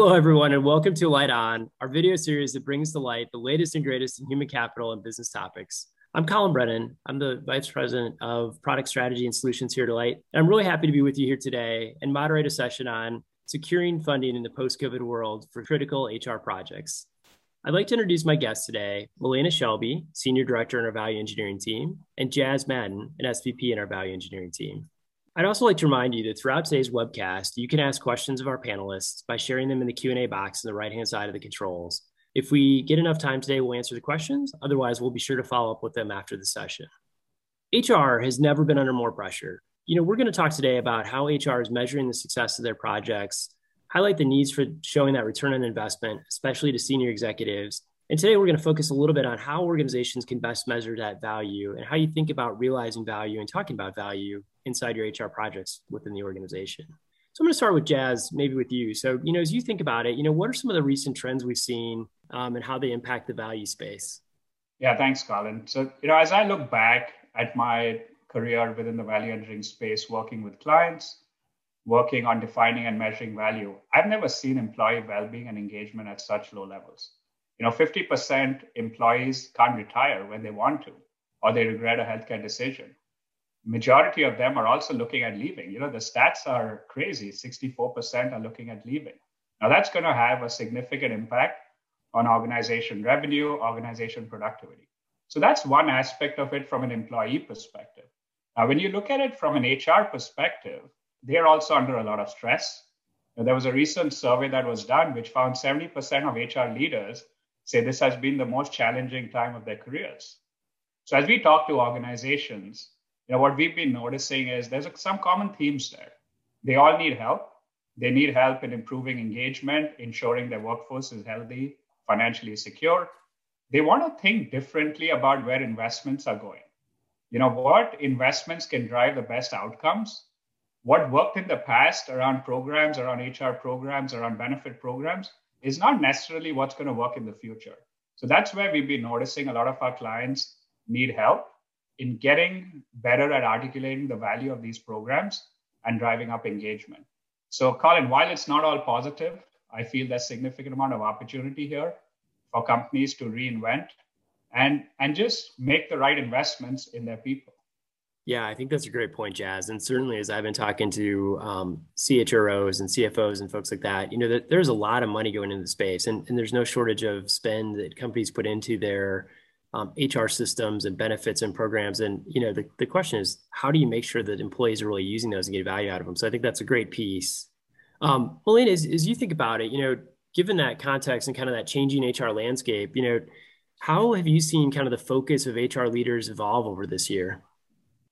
Hello, everyone, and welcome to Alight On, our video series that brings to light the latest and greatest in human capital and business topics. I'm Colin Brennan. I'm the Vice President of Product Strategy and Solutions here at Alight. And I'm really happy to be with you here today and moderate a session on securing funding in the post COVID world for critical HR projects. I'd like to introduce my guests today Melena Shelby, Senior Director in our Value Engineering team, and Jazz Madden, an SVP in our Value Engineering team. I'd also like to remind you that throughout today's webcast, you can ask questions of our panelists by sharing them in the Q&A box on the right-hand side of the controls. If we get enough time today, we'll answer the questions. Otherwise, we'll be sure to follow up with them after the session. HR has never been under more pressure. You know, we're going to talk today about how HR is measuring the success of their projects, highlight the needs for showing that return on investment, especially to senior executives. And today we're going to focus a little bit on how organizations can best measure that value and how you think about realizing value and talking about value inside your HR projects within the organization. So I'm going to start with Jazz, maybe with you. So, you know, as you think about it, you know, what are some of the recent trends we've seen um, and how they impact the value space? Yeah, thanks, Colin. So, you know, as I look back at my career within the value engineering space, working with clients, working on defining and measuring value, I've never seen employee well-being and engagement at such low levels. You know, 50% employees can't retire when they want to, or they regret a healthcare decision majority of them are also looking at leaving. You know, the stats are crazy. 64% are looking at leaving. Now that's going to have a significant impact on organization revenue, organization productivity. So that's one aspect of it from an employee perspective. Now, when you look at it from an HR perspective, they're also under a lot of stress. Now, there was a recent survey that was done which found 70% of HR leaders say this has been the most challenging time of their careers. So as we talk to organizations, you know, what we've been noticing is there's some common themes there. They all need help. They need help in improving engagement, ensuring their workforce is healthy, financially secure. They want to think differently about where investments are going. You know, what investments can drive the best outcomes? What worked in the past around programs, around HR programs, around benefit programs is not necessarily what's going to work in the future. So that's where we've been noticing a lot of our clients need help in getting better at articulating the value of these programs and driving up engagement. So, Colin, while it's not all positive, I feel there's significant amount of opportunity here for companies to reinvent and and just make the right investments in their people. Yeah, I think that's a great point, Jazz. And certainly, as I've been talking to um, CHROs and CFOs and folks like that, you know, there's a lot of money going into the space, and, and there's no shortage of spend that companies put into their um, HR systems and benefits and programs. And you know, the, the question is, how do you make sure that employees are really using those and get value out of them? So I think that's a great piece. Um, Melena, as, as you think about it, you know, given that context and kind of that changing HR landscape, you know, how have you seen kind of the focus of HR leaders evolve over this year?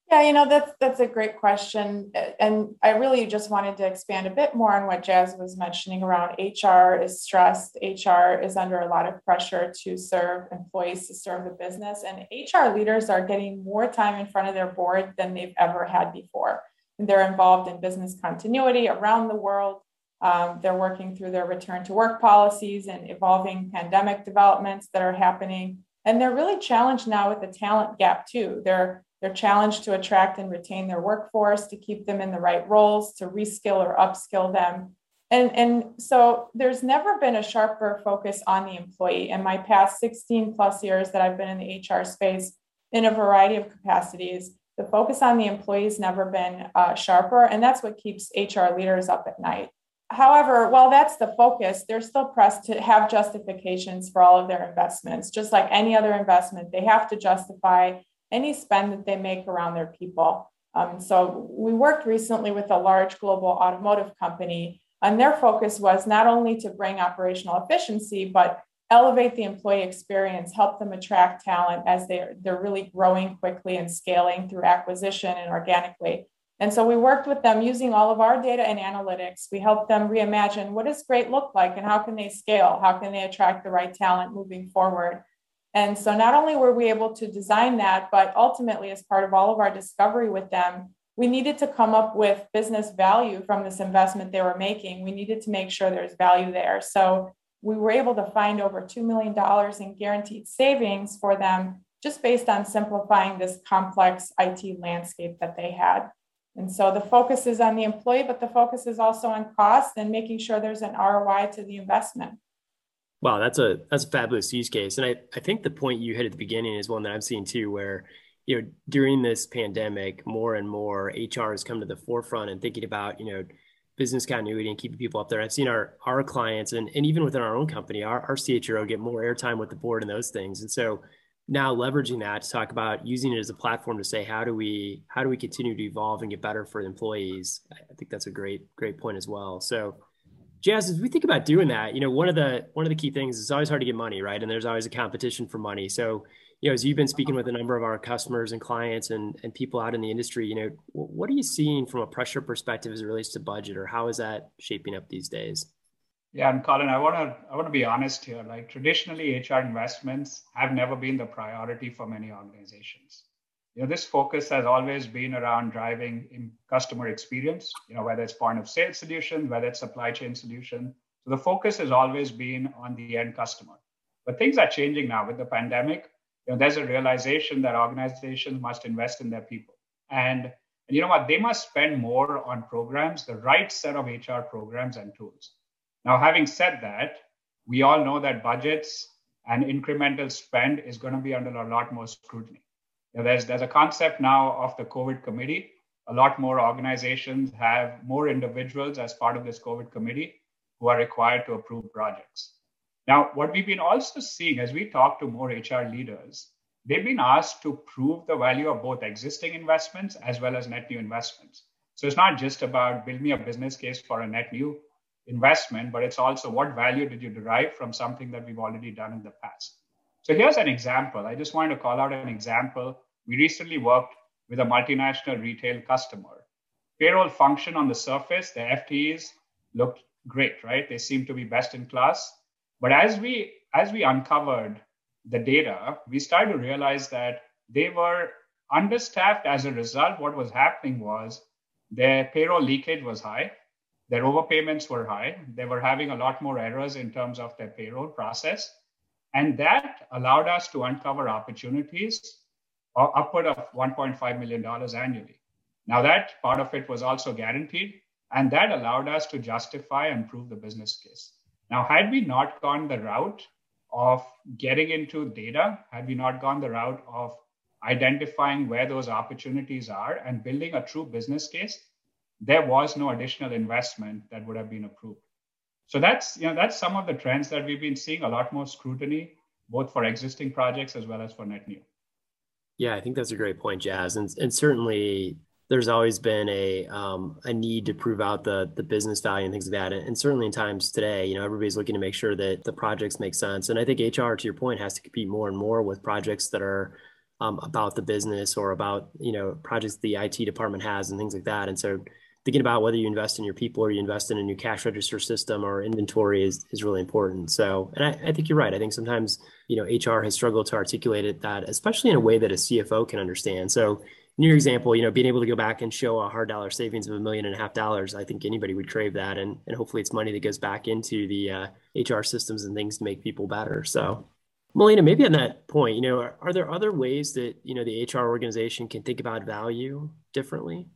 Yeah, you know, that's that's a great question. And I really just wanted to expand a bit more on what Jazz was mentioning around HR is stressed. HR is under a lot of pressure to serve employees, to serve the business. And HR leaders are getting more time in front of their board than they've ever had before. And they're involved in business continuity around the world. Um, they're working through their return to work policies and evolving pandemic developments that are happening. And they're really challenged now with the talent gap, too. They're they're challenged to attract and retain their workforce, to keep them in the right roles, to reskill or upskill them. And, and so there's never been a sharper focus on the employee. In my past 16 plus years that I've been in the HR space in a variety of capacities, the focus on the employee has never been uh, sharper. And that's what keeps HR leaders up at night. However, while that's the focus, they're still pressed to have justifications for all of their investments. Just like any other investment, they have to justify any spend that they make around their people. Um, so we worked recently with a large global automotive company, and their focus was not only to bring operational efficiency, but elevate the employee experience, help them attract talent as they're, they're really growing quickly and scaling through acquisition and organically. And so we worked with them using all of our data and analytics. We helped them reimagine what does great look like and how can they scale? How can they attract the right talent moving forward? And so not only were we able to design that, but ultimately, as part of all of our discovery with them, we needed to come up with business value from this investment they were making. We needed to make sure there's value there. So we were able to find over $2 million in guaranteed savings for them just based on simplifying this complex IT landscape that they had. And so the focus is on the employee, but the focus is also on cost and making sure there's an ROI to the investment. Wow, that's a that's a fabulous use case. And I, I think the point you hit at the beginning is one that I'm seeing too, where you know, during this pandemic, more and more HR has come to the forefront and thinking about, you know, business continuity and keeping people up there. I've seen our our clients and, and even within our own company, our, our CHRO get more airtime with the board and those things. And so now leveraging that to talk about using it as a platform to say how do we how do we continue to evolve and get better for employees i think that's a great great point as well so jazz as we think about doing that you know one of the one of the key things is always hard to get money right and there's always a competition for money so you know as you've been speaking with a number of our customers and clients and and people out in the industry you know what are you seeing from a pressure perspective as it relates to budget or how is that shaping up these days yeah, and Colin, I want to I want to be honest here. Like traditionally, HR investments have never been the priority for many organizations. You know, this focus has always been around driving customer experience. You know, whether it's point of sale solution, whether it's supply chain solution. So the focus has always been on the end customer. But things are changing now with the pandemic. You know, there's a realization that organizations must invest in their people, and and you know what? They must spend more on programs, the right set of HR programs and tools. Now, having said that, we all know that budgets and incremental spend is going to be under a lot more scrutiny. Know, there's, there's a concept now of the COVID committee. A lot more organizations have more individuals as part of this COVID committee who are required to approve projects. Now, what we've been also seeing as we talk to more HR leaders, they've been asked to prove the value of both existing investments as well as net new investments. So it's not just about build me a business case for a net new investment, but it's also what value did you derive from something that we've already done in the past. So here's an example. I just wanted to call out an example. We recently worked with a multinational retail customer. Payroll function on the surface, the FTEs looked great, right? They seemed to be best in class. But as we as we uncovered the data, we started to realize that they were understaffed as a result. What was happening was their payroll leakage was high their overpayments were high. They were having a lot more errors in terms of their payroll process. And that allowed us to uncover opportunities upward of $1.5 million annually. Now, that part of it was also guaranteed, and that allowed us to justify and prove the business case. Now, had we not gone the route of getting into data, had we not gone the route of identifying where those opportunities are and building a true business case, there was no additional investment that would have been approved. So that's you know that's some of the trends that we've been seeing a lot more scrutiny both for existing projects as well as for net new. Yeah, I think that's a great point, Jazz, and and certainly there's always been a um, a need to prove out the the business value and things like that, and, and certainly in times today, you know, everybody's looking to make sure that the projects make sense, and I think HR, to your point, has to compete more and more with projects that are um, about the business or about you know projects the IT department has and things like that, and so thinking about whether you invest in your people or you invest in a new cash register system or inventory is, is really important. So, and I, I think you're right. I think sometimes, you know, HR has struggled to articulate it that, especially in a way that a CFO can understand. So in your example, you know, being able to go back and show a hard dollar savings of a million and a half dollars, I think anybody would crave that. And, and hopefully it's money that goes back into the uh, HR systems and things to make people better. So Melina, maybe on that point, you know, are, are there other ways that, you know, the HR organization can think about value differently?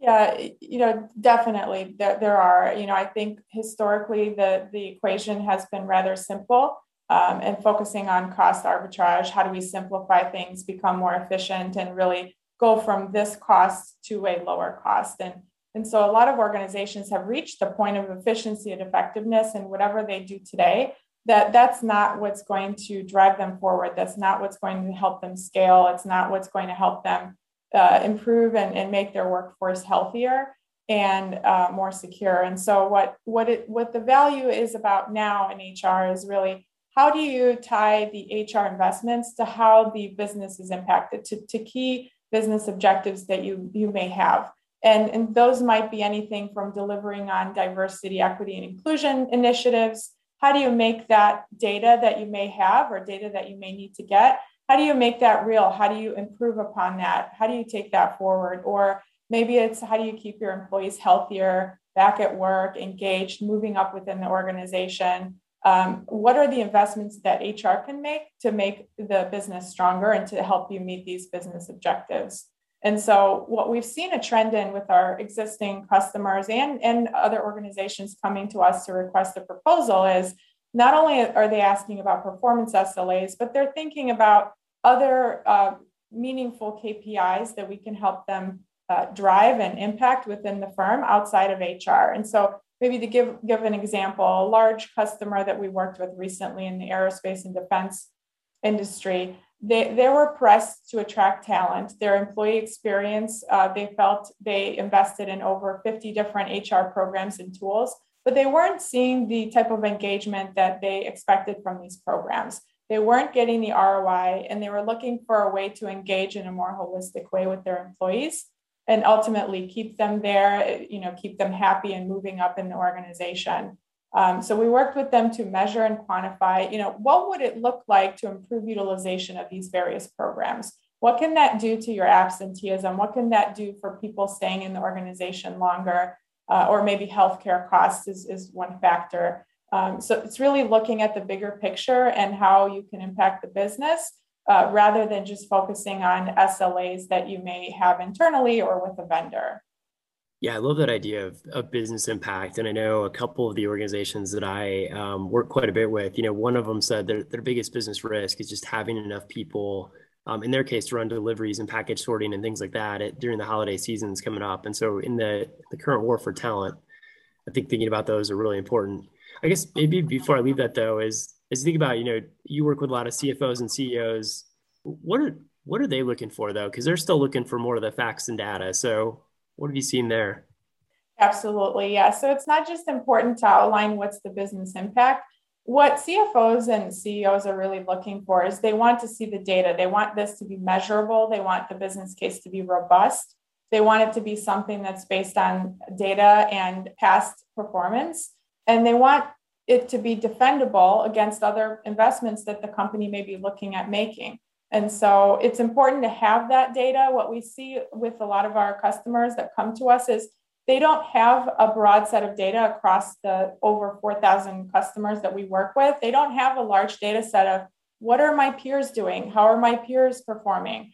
Yeah, you know, definitely there, there are. You know, I think historically the the equation has been rather simple um, and focusing on cost arbitrage. How do we simplify things, become more efficient, and really go from this cost to a lower cost? And and so a lot of organizations have reached the point of efficiency and effectiveness in whatever they do today. That that's not what's going to drive them forward. That's not what's going to help them scale. It's not what's going to help them uh, improve and, and make their workforce healthier and uh, more secure. And so, what what it what the value is about now in HR is really how do you tie the HR investments to how the business is impacted to, to key business objectives that you you may have. And, and those might be anything from delivering on diversity, equity, and inclusion initiatives. How do you make that data that you may have or data that you may need to get how do you make that real? How do you improve upon that? How do you take that forward? Or maybe it's how do you keep your employees healthier, back at work, engaged, moving up within the organization? Um, what are the investments that HR can make to make the business stronger and to help you meet these business objectives? And so, what we've seen a trend in with our existing customers and, and other organizations coming to us to request a proposal is not only are they asking about performance SLAs, but they're thinking about other uh, meaningful KPIs that we can help them uh, drive and impact within the firm outside of HR. And so, maybe to give, give an example, a large customer that we worked with recently in the aerospace and defense industry, they, they were pressed to attract talent. Their employee experience, uh, they felt they invested in over 50 different HR programs and tools, but they weren't seeing the type of engagement that they expected from these programs. They weren't getting the ROI, and they were looking for a way to engage in a more holistic way with their employees and ultimately keep them there, you know, keep them happy and moving up in the organization. Um, so we worked with them to measure and quantify, you know, what would it look like to improve utilization of these various programs? What can that do to your absenteeism? What can that do for people staying in the organization longer? Uh, or maybe healthcare costs is, is one factor. Um, so it's really looking at the bigger picture and how you can impact the business uh, rather than just focusing on SLAs that you may have internally or with a vendor. Yeah, I love that idea of, of business impact. And I know a couple of the organizations that I um, work quite a bit with, you know, one of them said their, their biggest business risk is just having enough people, um, in their case, to run deliveries and package sorting and things like that at, during the holiday seasons coming up. And so in the, the current war for talent, I think thinking about those are really important. I guess maybe before I leave that though, is, as you think about, you know, you work with a lot of CFOs and CEOs. What are, what are they looking for though? Because they're still looking for more of the facts and data. So what have you seen there? Absolutely. Yeah. So it's not just important to outline what's the business impact. What CFOs and CEOs are really looking for is they want to see the data. They want this to be measurable. They want the business case to be robust. They want it to be something that's based on data and past performance. And they want it to be defendable against other investments that the company may be looking at making. And so it's important to have that data. What we see with a lot of our customers that come to us is they don't have a broad set of data across the over 4,000 customers that we work with. They don't have a large data set of what are my peers doing? How are my peers performing?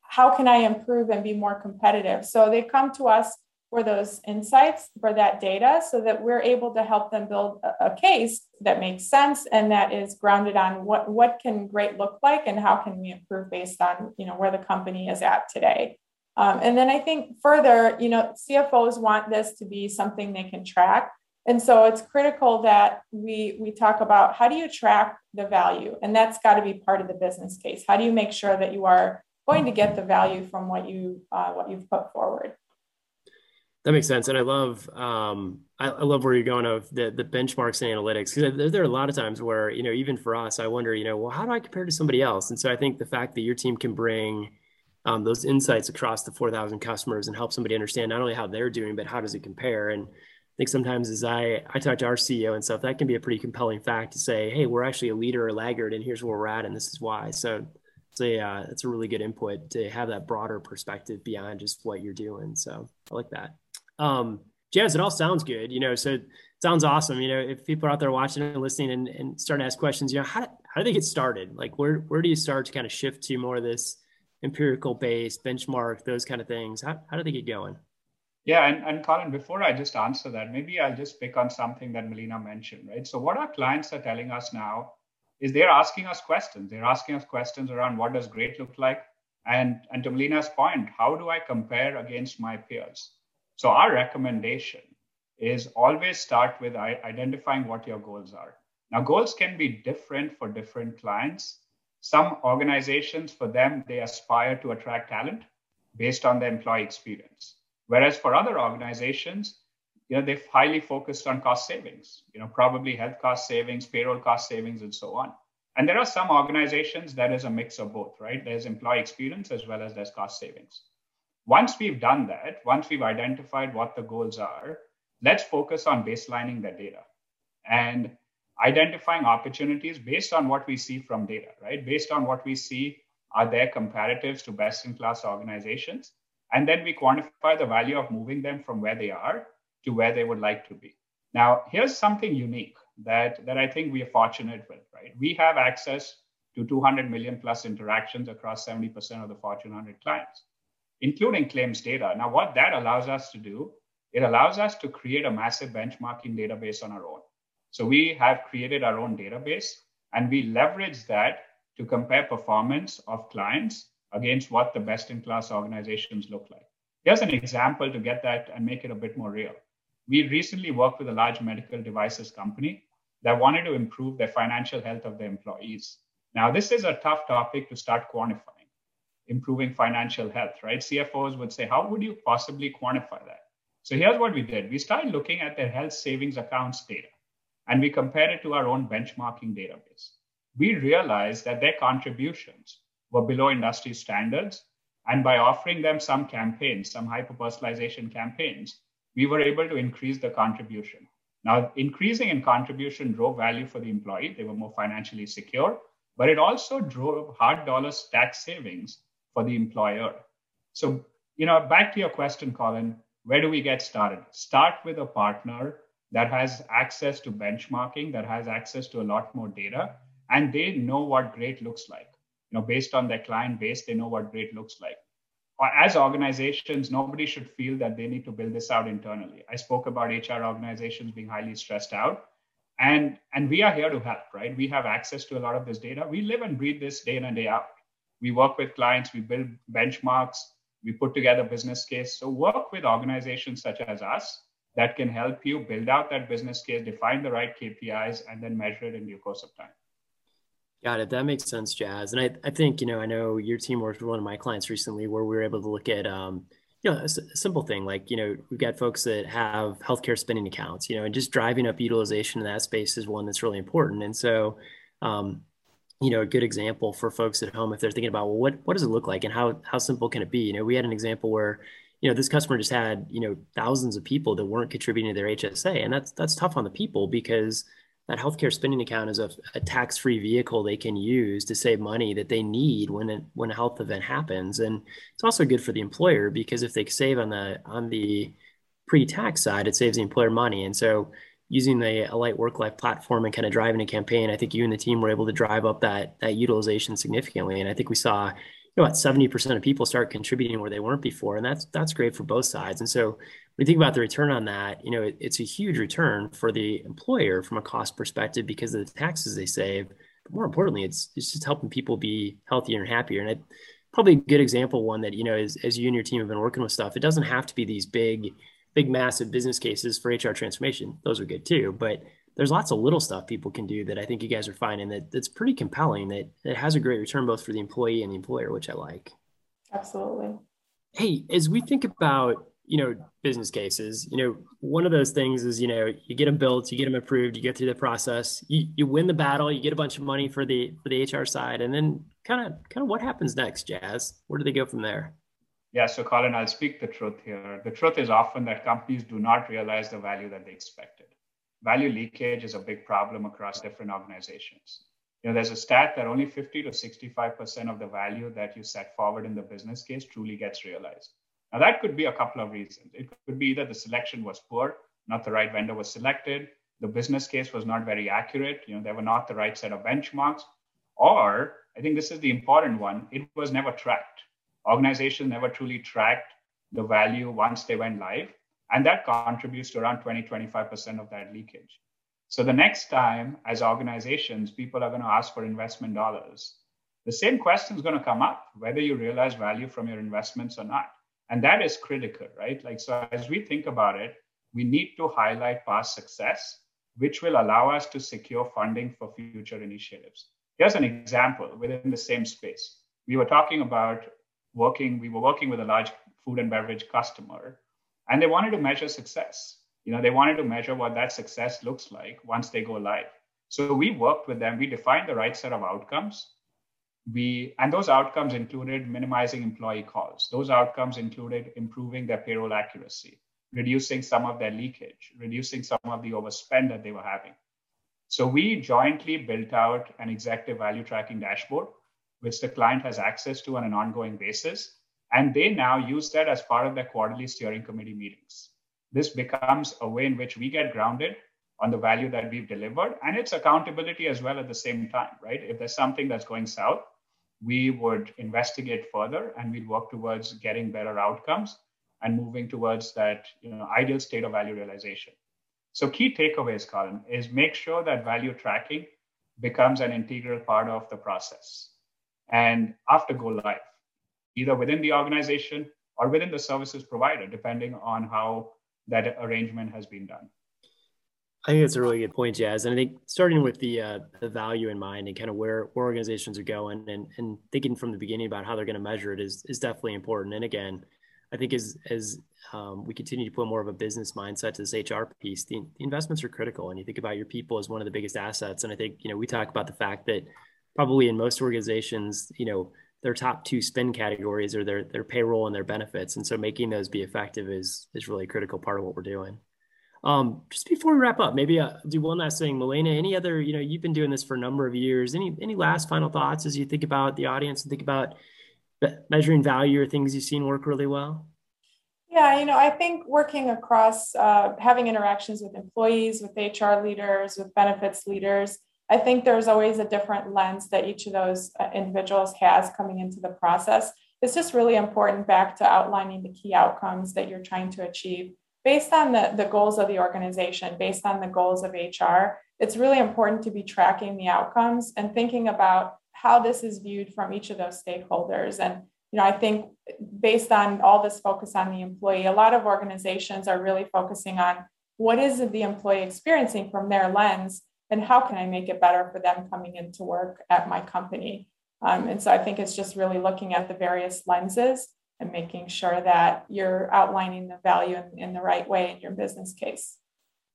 How can I improve and be more competitive? So they come to us for those insights, for that data, so that we're able to help them build a, case that makes sense and that is grounded on what, what can great look like and how can we improve based on you know where the company is at today. Um, and then I think further, you know, CFOs want this to be something they can track. And so it's critical that we we talk about how do you track the value, and that's got to be part of the business case. How do you make sure that you are going to get the value from what you uh, what you've put forward? That makes sense, and I love um, I, I, love where you're going of the the benchmarks and analytics because there, there, are a lot of times where you know even for us, I wonder you know well how do I compare to somebody else? And so I think the fact that your team can bring um, those insights across the 4,000 customers and help somebody understand not only how they're doing but how does it compare? And I think sometimes as I I talk to our CEO and stuff that can be a pretty compelling fact to say hey we're actually a leader or laggard and here's where we're at and this is why. So it's a uh, it's a really good input to have that broader perspective beyond just what you're doing. So I like that um, Jazz, it all sounds good, you know, so it sounds awesome. You know, if people are out there watching and listening and, and starting to ask questions, you know, how, how do they get started? Like where, where do you start to kind of shift to more of this empirical based benchmark, those kind of things? How, how do they get going? Yeah, and, and Colin, before I just answer that, maybe I'll just pick on something that Melina mentioned, right? So what our clients are telling us now is they're asking us questions. They're asking us questions around what does great look like? And, and to Melina's point, how do I compare against my peers? So our recommendation is always start with identifying what your goals are. Now, goals can be different for different clients. Some organizations, for them, they aspire to attract talent based on the employee experience. Whereas for other organizations, you know, they're highly focused on cost savings, you know, probably health cost savings, payroll cost savings, and so on. And there are some organizations that is a mix of both, right? There's employee experience as well as there's cost savings. Once we've done that, once we've identified what the goals are, let's focus on baselining the data and identifying opportunities based on what we see from data, right? Based on what we see, are there comparatives to best in class organizations? And then we quantify the value of moving them from where they are to where they would like to be. Now, here's something unique that, that I think we are fortunate with, right? We have access to 200 million plus interactions across 70% of the Fortune 100 clients. Including claims data. Now, what that allows us to do, it allows us to create a massive benchmarking database on our own. So we have created our own database and we leverage that to compare performance of clients against what the best in class organizations look like. Here's an example to get that and make it a bit more real. We recently worked with a large medical devices company that wanted to improve the financial health of their employees. Now, this is a tough topic to start quantifying, improving financial health, right? CFOs would say, How would you possibly quantify that? So here's what we did we started looking at their health savings accounts data and we compared it to our own benchmarking database. We realized that their contributions were below industry standards. And by offering them some campaigns, some hyper personalization campaigns, we were able to increase the contribution. Now, increasing in contribution drove value for the employee. They were more financially secure, but it also drove hard dollars tax savings for the employer. So, you know, back to your question, Colin, where do we get started? Start with a partner that has access to benchmarking, that has access to a lot more data, and they know what great looks like. You know, based on their client base, they know what great looks like. Uh, as organizations, nobody should feel that they need to build this out internally. I spoke about HR organizations being highly stressed out. And, and we are here to help, right? We have access to a lot of this data. We live and breathe this day in and day out. We work with clients, we build benchmarks, we put together business case. So work with organizations such as us that can help you build out that business case, define the right KPIs, and then measure it in due course of time. Got it. That makes sense, Jazz. And I, I think, you know, I know your team worked with one of my clients recently where we were able to look at, um, you know, a, a simple thing like, you know, we've got folks that have healthcare spending accounts, you know, and just driving up utilization in that space is one that's really important. And so, um, you know, a good example for folks at home if they're thinking about, well, what what does it look like and how how simple can it be? You know, we had an example where, you know, this customer just had, you know, thousands of people that weren't contributing to their HSA, and that's that's tough on the people because that healthcare spending account is a, a tax-free vehicle they can use to save money that they need when when a health event happens and it's also good for the employer because if they save on the on the pre-tax side it saves the employer money and so using the Alight work life platform and kind of driving a campaign i think you and the team were able to drive up that that utilization significantly and i think we saw you know, about 70% of people start contributing where they weren't before and that's that's great for both sides and so when you think about the return on that, you know, it, it's a huge return for the employer from a cost perspective because of the taxes they save. But more importantly, it's it's just helping people be healthier and happier. And I, probably a good example, one that you know, is as you and your team have been working with stuff, it doesn't have to be these big, big, massive business cases for HR transformation. Those are good too, but there's lots of little stuff people can do that I think you guys are finding that that's pretty compelling. That that has a great return both for the employee and the employer, which I like. Absolutely. Hey, as we think about you know business cases you know one of those things is you know you get them built you get them approved you get through the process you, you win the battle you get a bunch of money for the for the hr side and then kind of kind of what happens next jazz where do they go from there yeah so colin i'll speak the truth here the truth is often that companies do not realize the value that they expected value leakage is a big problem across different organizations you know there's a stat that only 50 to 65% of the value that you set forward in the business case truly gets realized now, that could be a couple of reasons. It could be that the selection was poor, not the right vendor was selected, the business case was not very accurate, you know, there were not the right set of benchmarks, or I think this is the important one, it was never tracked. Organizations never truly tracked the value once they went live, and that contributes to around 20, 25% of that leakage. So the next time, as organizations, people are going to ask for investment dollars, the same question is going to come up, whether you realize value from your investments or not. And that is critical, right? Like, so as we think about it, we need to highlight past success, which will allow us to secure funding for future initiatives. Here's an example within the same space. We were talking about working, we were working with a large food and beverage customer, and they wanted to measure success. You know, they wanted to measure what that success looks like once they go live. So we worked with them, we defined the right set of outcomes we and those outcomes included minimizing employee calls those outcomes included improving their payroll accuracy reducing some of their leakage reducing some of the overspend that they were having so we jointly built out an executive value tracking dashboard which the client has access to on an ongoing basis and they now use that as part of their quarterly steering committee meetings this becomes a way in which we get grounded on the value that we've delivered and it's accountability as well at the same time right if there's something that's going south we would investigate further and we'd work towards getting better outcomes and moving towards that you know, ideal state of value realization. So, key takeaways, Colin, is make sure that value tracking becomes an integral part of the process. And after go live, either within the organization or within the services provider, depending on how that arrangement has been done. I think that's a really good point, Jazz. And I think starting with the uh, the value in mind and kind of where, where organizations are going and, and thinking from the beginning about how they're going to measure it is is definitely important. And again, I think as as um, we continue to put more of a business mindset to this HR piece, the, the, investments are critical. And you think about your people as one of the biggest assets. And I think you know we talk about the fact that probably in most organizations, you know, their top two spend categories are their their payroll and their benefits. And so making those be effective is is really a critical part of what we're doing. Um, just before we wrap up, maybe I'll uh, do one last thing, Melina. Any other, you know, you've been doing this for a number of years. Any any last final thoughts as you think about the audience and think about measuring value or things you've seen work really well? Yeah, you know, I think working across, uh, having interactions with employees, with HR leaders, with benefits leaders, I think there's always a different lens that each of those uh, individuals has coming into the process. It's just really important back to outlining the key outcomes that you're trying to achieve based on the, the goals of the organization, based on the goals of HR, it's really important to be tracking the outcomes and thinking about how this is viewed from each of those stakeholders. And you know, I think based on all this focus on the employee, a lot of organizations are really focusing on what is the employee experiencing from their lens and how can I make it better for them coming into work at my company. Um, and so I think it's just really looking at the various lenses and making sure that you're outlining the value in, in the right way in your business case.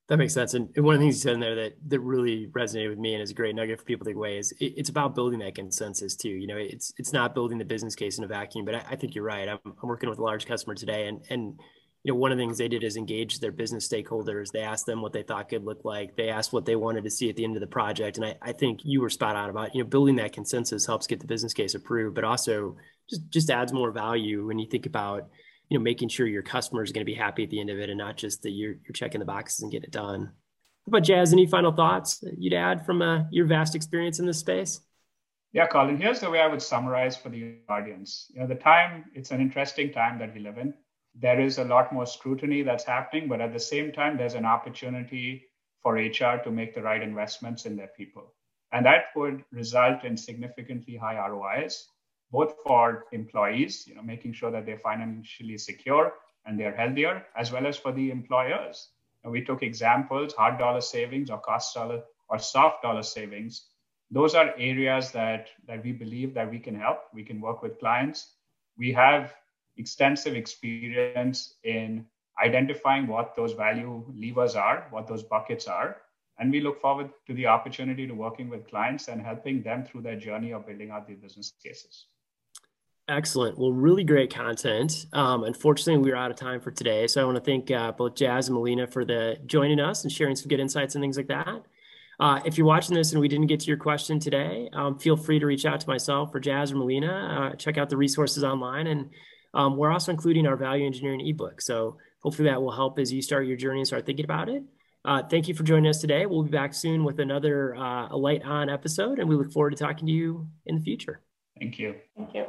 That makes sense. And one of the things you said in there that, that really resonated with me and is a great nugget for people to take away is it, it's about building that consensus too. You know, it's it's not building the business case in a vacuum, but I, I think you're right. I'm, I'm working with a large customer today and and you know, one of the things they did is engage their business stakeholders. They asked them what they thought could look like. They asked what they wanted to see at the end of the project. And I, I think you were spot on about, you know, building that consensus helps get the business case approved, but also just, just adds more value when you think about, you know, making sure your customer is going to be happy at the end of it and not just that you're, you're checking the boxes and get it done. How about Jazz? Any final thoughts you'd add from uh, your vast experience in this space? Yeah, Colin, here's the way I would summarize for the audience. You know, the time, it's an interesting time that we live in there is a lot more scrutiny that's happening, but at the same time, there's an opportunity for HR to make the right investments in their people. And that would result in significantly high ROIs, both for employees, you know, making sure that they're financially secure and they're healthier, as well as for the employers. And we took examples, hard dollar savings or cost dollar or soft dollar savings. Those are areas that, that we believe that we can help. We can work with clients. We have extensive experience in identifying what those value levers are, what those buckets are. And we look forward to the opportunity to working with clients and helping them through their journey of building out their business cases. Excellent. Well, really great content. Um, unfortunately, we're out of time for today. So I want to thank uh, both Jazz and Melina for the joining us and sharing some good insights and things like that. Uh, if you're watching this and we didn't get to your question today, um, feel free to reach out to myself or Jazz or Melina. Uh, check out the resources online and um, we're also including our value engineering ebook. So hopefully that will help as you start your journey and start thinking about it. Uh, thank you for joining us today. We'll be back soon with another uh, Alight On episode, and we look forward to talking to you in the future. Thank you. Thank you.